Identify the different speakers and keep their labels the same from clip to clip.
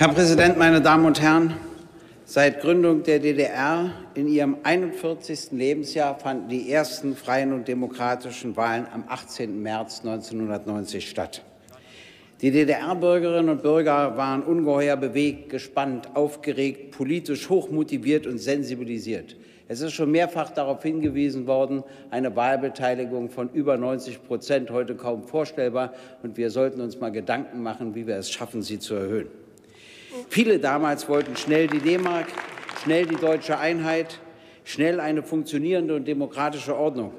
Speaker 1: Herr Präsident, meine Damen und Herren! Seit Gründung der DDR in ihrem 41. Lebensjahr fanden die ersten freien und demokratischen Wahlen am 18. März 1990 statt. Die DDR-Bürgerinnen und Bürger waren ungeheuer bewegt, gespannt, aufgeregt, politisch hochmotiviert und sensibilisiert. Es ist schon mehrfach darauf hingewiesen worden, eine Wahlbeteiligung von über 90 Prozent heute kaum vorstellbar. Und wir sollten uns mal Gedanken machen, wie wir es schaffen, sie zu erhöhen. Viele damals wollten schnell die D-Mark, schnell die deutsche Einheit, schnell eine funktionierende und demokratische Ordnung.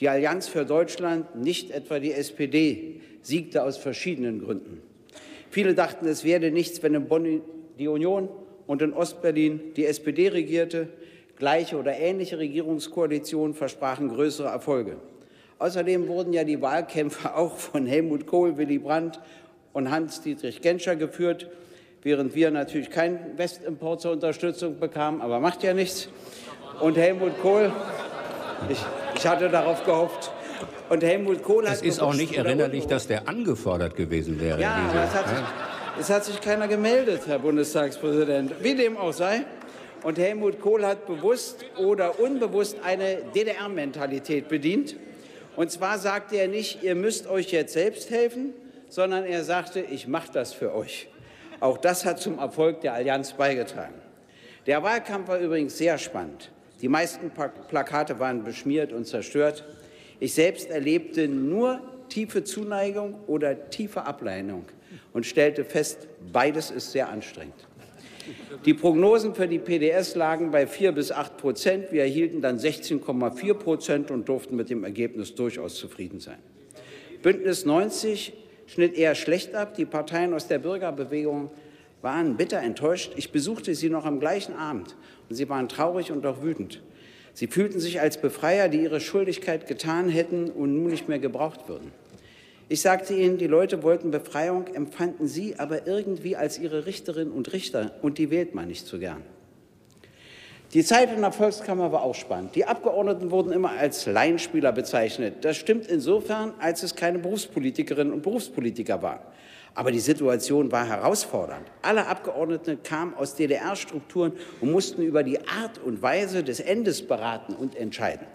Speaker 1: Die Allianz für Deutschland, nicht etwa die SPD, siegte aus verschiedenen Gründen. Viele dachten, es werde nichts, wenn in Bonn die Union und in Ostberlin die SPD regierte. Gleiche oder ähnliche Regierungskoalitionen versprachen größere Erfolge. Außerdem wurden ja die Wahlkämpfe auch von Helmut Kohl, Willy Brandt und Hans-Dietrich Genscher geführt während wir natürlich keinen Westimport zur Unterstützung bekamen, aber macht ja nichts. Und Helmut Kohl, ich, ich hatte darauf gehofft, und Helmut Kohl
Speaker 2: hat. Es ist auch nicht erinnerlich, dass der angefordert gewesen wäre.
Speaker 1: Ja, diese, aber es hat, sich, es hat sich keiner gemeldet, Herr Bundestagspräsident. Wie dem auch sei. Und Helmut Kohl hat bewusst oder unbewusst eine DDR-Mentalität bedient. Und zwar sagte er nicht, ihr müsst euch jetzt selbst helfen, sondern er sagte, ich mache das für euch. Auch das hat zum Erfolg der Allianz beigetragen. Der Wahlkampf war übrigens sehr spannend. Die meisten Plakate waren beschmiert und zerstört. Ich selbst erlebte nur tiefe Zuneigung oder tiefe Ablehnung und stellte fest, beides ist sehr anstrengend. Die Prognosen für die PDS lagen bei 4 bis 8 Prozent. Wir erhielten dann 16,4 Prozent und durften mit dem Ergebnis durchaus zufrieden sein. Bündnis 90 schnitt eher schlecht ab. Die Parteien aus der Bürgerbewegung waren bitter enttäuscht. Ich besuchte sie noch am gleichen Abend und sie waren traurig und auch wütend. Sie fühlten sich als Befreier, die ihre Schuldigkeit getan hätten und nun nicht mehr gebraucht würden. Ich sagte ihnen, die Leute wollten Befreiung, empfanden sie aber irgendwie als ihre Richterinnen und Richter und die wählt man nicht so gern. Die Zeit in der Volkskammer war auch spannend. Die Abgeordneten wurden immer als Laienspieler bezeichnet. Das stimmt insofern, als es keine Berufspolitikerinnen und Berufspolitiker waren. Aber die Situation war herausfordernd. Alle Abgeordneten kamen aus DDR-Strukturen und mussten über die Art und Weise des Endes beraten und entscheiden.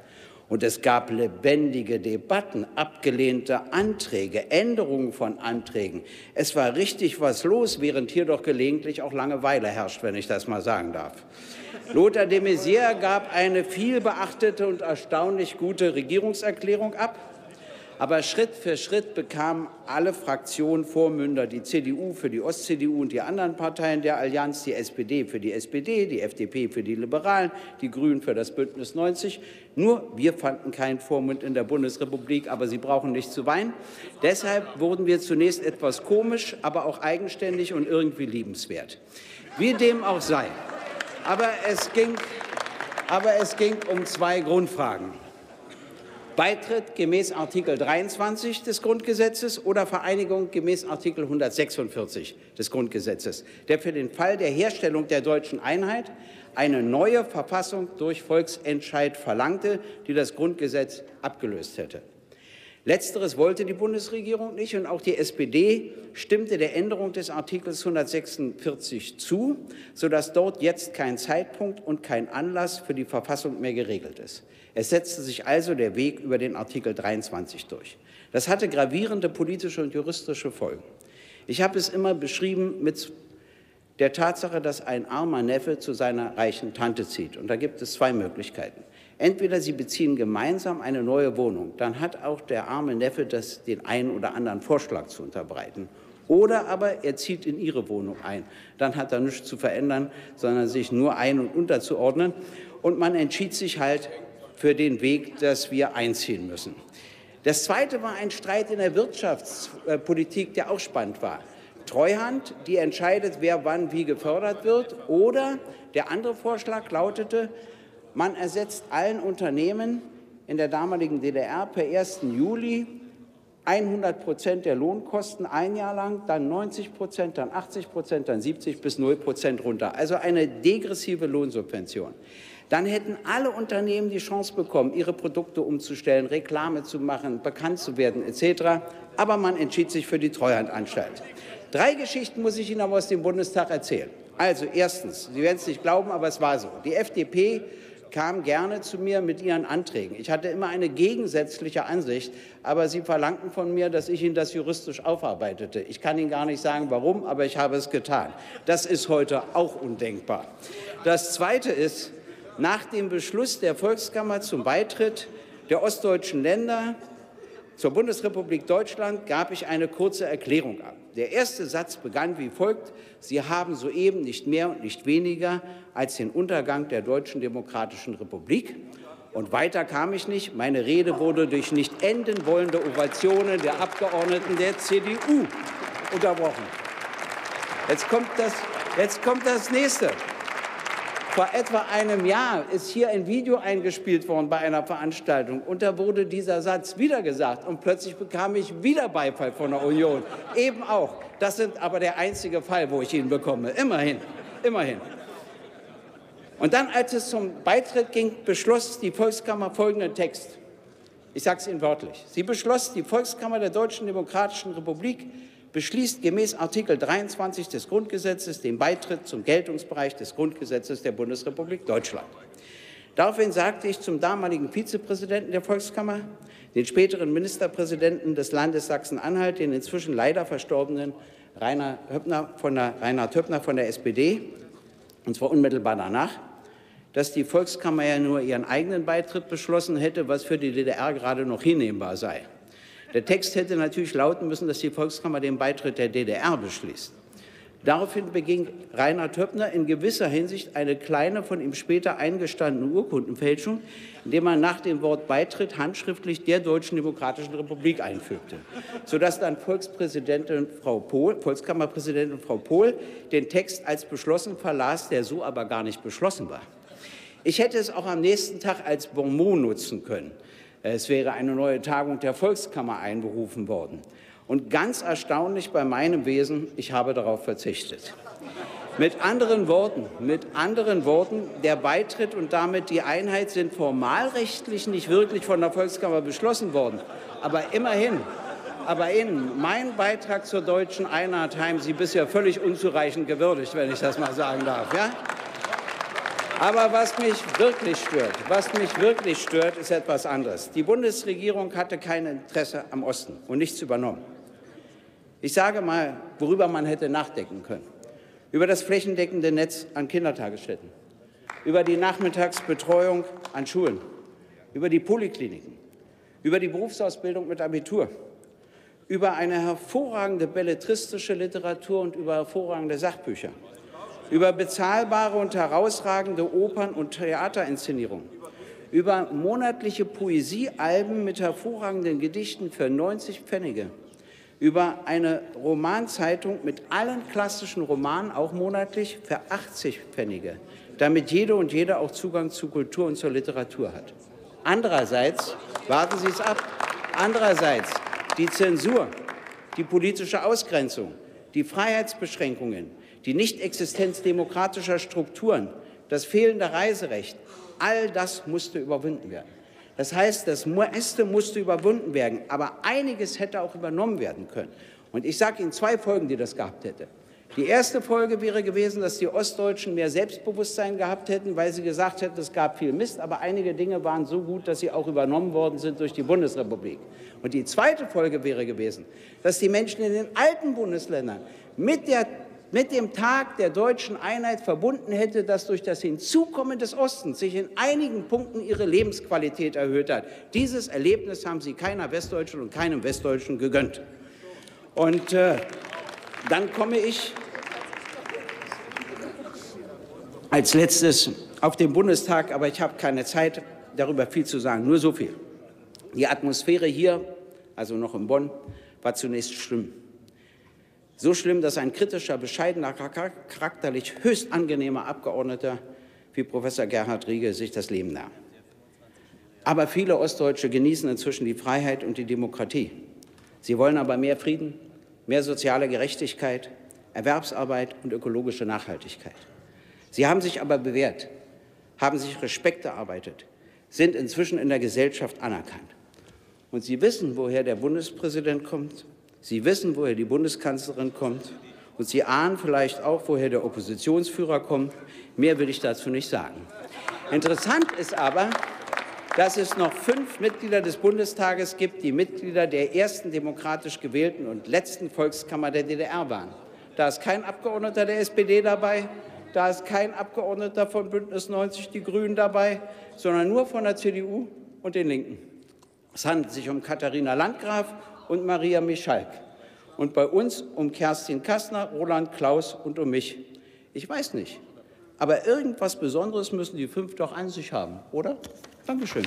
Speaker 1: Und es gab lebendige Debatten, abgelehnte Anträge, Änderungen von Anträgen. Es war richtig was los, während hier doch gelegentlich auch Langeweile herrscht, wenn ich das mal sagen darf. Lothar de Maizière gab eine vielbeachtete und erstaunlich gute Regierungserklärung ab. Aber Schritt für Schritt bekamen alle Fraktionen Vormünder, die CDU für die Ost-CDU und die anderen Parteien der Allianz, die SPD für die SPD, die FDP für die Liberalen, die Grünen für das Bündnis 90. Nur wir fanden keinen Vormund in der Bundesrepublik, aber Sie brauchen nicht zu weinen. Deshalb wurden wir zunächst etwas komisch, aber auch eigenständig und irgendwie liebenswert. Wie dem auch sei. Aber es ging, aber es ging um zwei Grundfragen. Beitritt gemäß Artikel 23 des Grundgesetzes oder Vereinigung gemäß Artikel 146 des Grundgesetzes, der für den Fall der Herstellung der deutschen Einheit eine neue Verfassung durch Volksentscheid verlangte, die das Grundgesetz abgelöst hätte. Letzteres wollte die Bundesregierung nicht und auch die SPD stimmte der Änderung des Artikels 146 zu, sodass dort jetzt kein Zeitpunkt und kein Anlass für die Verfassung mehr geregelt ist. Es setzte sich also der Weg über den Artikel 23 durch. Das hatte gravierende politische und juristische Folgen. Ich habe es immer beschrieben mit der Tatsache, dass ein armer Neffe zu seiner reichen Tante zieht. Und da gibt es zwei Möglichkeiten. Entweder sie beziehen gemeinsam eine neue Wohnung, dann hat auch der arme Neffe das, den einen oder anderen Vorschlag zu unterbreiten. Oder aber er zieht in ihre Wohnung ein. Dann hat er nichts zu verändern, sondern sich nur ein- und unterzuordnen. Und man entschied sich halt für den Weg, dass wir einziehen müssen. Das Zweite war ein Streit in der Wirtschaftspolitik, der auch spannend war. Treuhand, die entscheidet, wer wann wie gefördert wird. Oder der andere Vorschlag lautete, man ersetzt allen Unternehmen in der damaligen DDR per 1. Juli 100 Prozent der Lohnkosten ein Jahr lang, dann 90 Prozent, dann 80 Prozent, dann 70 bis 0 Prozent runter. Also eine degressive Lohnsubvention. Dann hätten alle Unternehmen die Chance bekommen, ihre Produkte umzustellen, Reklame zu machen, bekannt zu werden etc. Aber man entschied sich für die Treuhandanstalt. Drei Geschichten muss ich Ihnen aber aus dem Bundestag erzählen. Also erstens, Sie werden es nicht glauben, aber es war so. Die FDP kam gerne zu mir mit ihren Anträgen. Ich hatte immer eine gegensätzliche Ansicht, aber sie verlangten von mir, dass ich ihnen das juristisch aufarbeitete. Ich kann Ihnen gar nicht sagen, warum, aber ich habe es getan. Das ist heute auch undenkbar. Das Zweite ist, nach dem Beschluss der Volkskammer zum Beitritt der ostdeutschen Länder zur Bundesrepublik Deutschland gab ich eine kurze Erklärung ab. Der erste Satz begann wie folgt. Sie haben soeben nicht mehr und nicht weniger als den Untergang der Deutschen Demokratischen Republik. Und weiter kam ich nicht. Meine Rede wurde durch nicht enden wollende Ovationen der Abgeordneten der CDU unterbrochen. Jetzt kommt das, jetzt kommt das nächste. Vor etwa einem Jahr ist hier ein Video eingespielt worden bei einer Veranstaltung und da wurde dieser Satz wieder gesagt und plötzlich bekam ich wieder Beifall von der Union. Eben auch. Das sind aber der einzige Fall, wo ich ihn bekomme. Immerhin, immerhin. Und dann, als es zum Beitritt ging, beschloss die Volkskammer folgenden Text. Ich sage es Ihnen wörtlich. Sie beschloss, die Volkskammer der Deutschen Demokratischen Republik beschließt gemäß Artikel 23 des Grundgesetzes den Beitritt zum Geltungsbereich des Grundgesetzes der Bundesrepublik Deutschland. Daraufhin sagte ich zum damaligen Vizepräsidenten der Volkskammer, den späteren Ministerpräsidenten des Landes Sachsen-Anhalt, den inzwischen leider verstorbenen Rainer Höppner von der, Reinhard Höppner von der SPD, und zwar unmittelbar danach, dass die Volkskammer ja nur ihren eigenen Beitritt beschlossen hätte, was für die DDR gerade noch hinnehmbar sei. Der Text hätte natürlich lauten müssen, dass die Volkskammer den Beitritt der DDR beschließt. Daraufhin beging Reinhard Höppner in gewisser Hinsicht eine kleine, von ihm später eingestandene Urkundenfälschung, indem er nach dem Wort Beitritt handschriftlich der Deutschen Demokratischen Republik einfügte, sodass dann Volkspräsidentin Frau Pohl, Volkskammerpräsidentin Frau Pohl den Text als beschlossen verlas, der so aber gar nicht beschlossen war. Ich hätte es auch am nächsten Tag als Bonmot nutzen können. Es wäre eine neue Tagung der Volkskammer einberufen worden. Und ganz erstaunlich bei meinem Wesen, ich habe darauf verzichtet. Mit anderen Worten, mit anderen Worten, der Beitritt und damit die Einheit sind formalrechtlich nicht wirklich von der Volkskammer beschlossen worden. Aber immerhin, aber in mein Beitrag zur deutschen Einheit haben Sie bisher völlig unzureichend gewürdigt, wenn ich das mal sagen darf. Ja? Aber was mich wirklich stört, was mich wirklich stört, ist etwas anderes. Die Bundesregierung hatte kein Interesse am Osten und nichts übernommen. Ich sage mal, worüber man hätte nachdenken können. Über das flächendeckende Netz an Kindertagesstätten, über die Nachmittagsbetreuung an Schulen, über die Polikliniken, über die Berufsausbildung mit Abitur, über eine hervorragende belletristische Literatur und über hervorragende Sachbücher über bezahlbare und herausragende Opern- und Theaterinszenierungen, über monatliche Poesiealben mit hervorragenden Gedichten für 90 Pfennige, über eine Romanzeitung mit allen klassischen Romanen, auch monatlich, für 80 Pfennige, damit jede und jeder auch Zugang zu Kultur und zur Literatur hat. Andererseits, warten Sie es ab, andererseits die Zensur, die politische Ausgrenzung, die Freiheitsbeschränkungen, die Nichtexistenz demokratischer Strukturen, das fehlende Reiserecht, all das musste überwunden werden. Das heißt, das meiste musste überwunden werden, aber einiges hätte auch übernommen werden können. Und ich sage Ihnen zwei Folgen, die das gehabt hätte. Die erste Folge wäre gewesen, dass die Ostdeutschen mehr Selbstbewusstsein gehabt hätten, weil sie gesagt hätten, es gab viel Mist, aber einige Dinge waren so gut, dass sie auch übernommen worden sind durch die Bundesrepublik. Und die zweite Folge wäre gewesen, dass die Menschen in den alten Bundesländern mit der mit dem Tag der deutschen Einheit verbunden hätte, dass durch das Hinzukommen des Ostens sich in einigen Punkten ihre Lebensqualität erhöht hat. Dieses Erlebnis haben sie keiner Westdeutschen und keinem Westdeutschen gegönnt. Und äh, dann komme ich als letztes auf den Bundestag, aber ich habe keine Zeit, darüber viel zu sagen. Nur so viel. Die Atmosphäre hier, also noch in Bonn, war zunächst schlimm. So schlimm, dass ein kritischer, bescheidener, charakterlich höchst angenehmer Abgeordneter wie Professor Gerhard Riege sich das Leben nahm. Aber viele Ostdeutsche genießen inzwischen die Freiheit und die Demokratie. Sie wollen aber mehr Frieden, mehr soziale Gerechtigkeit, Erwerbsarbeit und ökologische Nachhaltigkeit. Sie haben sich aber bewährt, haben sich Respekt erarbeitet, sind inzwischen in der Gesellschaft anerkannt. Und Sie wissen, woher der Bundespräsident kommt Sie wissen, woher die Bundeskanzlerin kommt. Und Sie ahnen vielleicht auch, woher der Oppositionsführer kommt. Mehr will ich dazu nicht sagen. Interessant ist aber, dass es noch fünf Mitglieder des Bundestages gibt, die Mitglieder der ersten demokratisch gewählten und letzten Volkskammer der DDR waren. Da ist kein Abgeordneter der SPD dabei, da ist kein Abgeordneter von Bündnis 90 Die Grünen dabei, sondern nur von der CDU und den Linken. Es handelt sich um Katharina Landgraf und Maria Michalk und bei uns um Kerstin Kastner, Roland Klaus und um mich. Ich weiß nicht. Aber irgendwas Besonderes müssen die fünf doch an sich haben, oder? Dankeschön.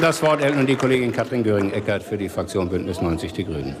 Speaker 2: Das Wort erhält nun die Kollegin Katrin Göring-Eckardt für die Fraktion Bündnis 90 Die Grünen.